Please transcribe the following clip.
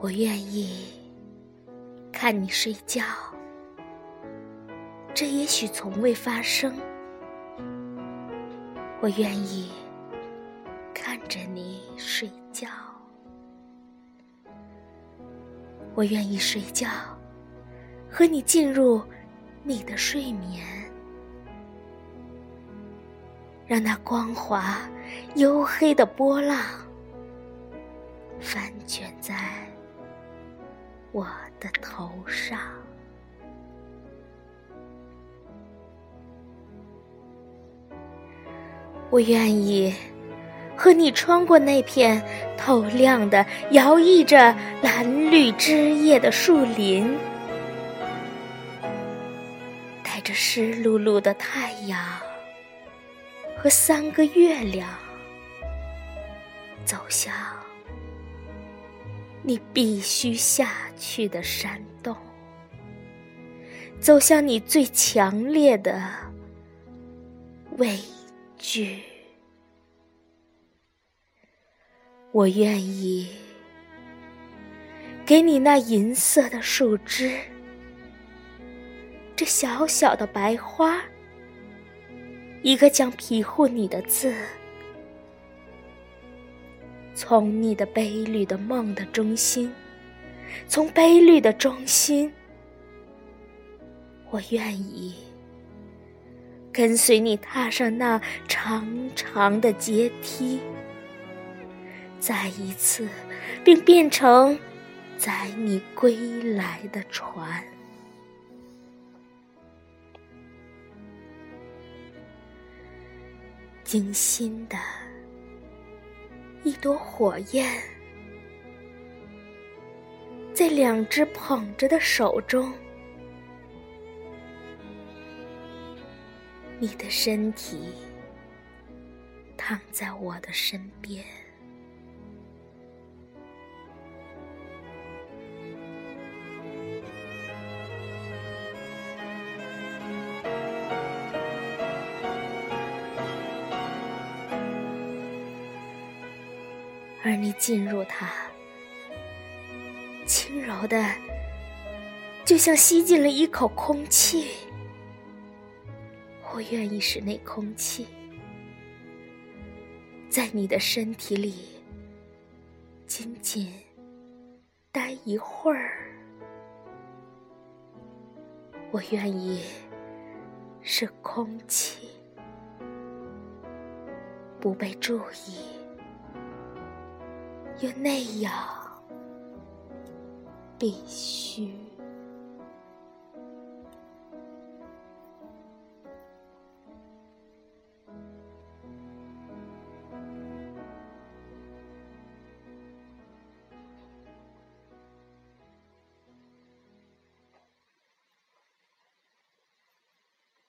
我愿意看你睡觉，这也许从未发生。我愿意看着你睡觉，我愿意睡觉，和你进入你的睡眠，让那光滑黝黑的波浪翻卷在。我的头上，我愿意和你穿过那片透亮的、摇曳着蓝绿枝叶的树林，带着湿漉漉的太阳和三个月亮，走向。你必须下去的山洞，走向你最强烈的畏句。我愿意给你那银色的树枝，这小小的白花，一个将庇护你的字。从你的悲绿的梦的中心，从悲绿的中心，我愿意跟随你踏上那长长的阶梯，再一次，并变成载你归来的船，精心的。一朵火焰，在两只捧着的手中，你的身体躺在我的身边。而你进入它，轻柔的，就像吸进了一口空气。我愿意使那空气在你的身体里仅仅待一会儿。我愿意使空气不被注意。又那样必须。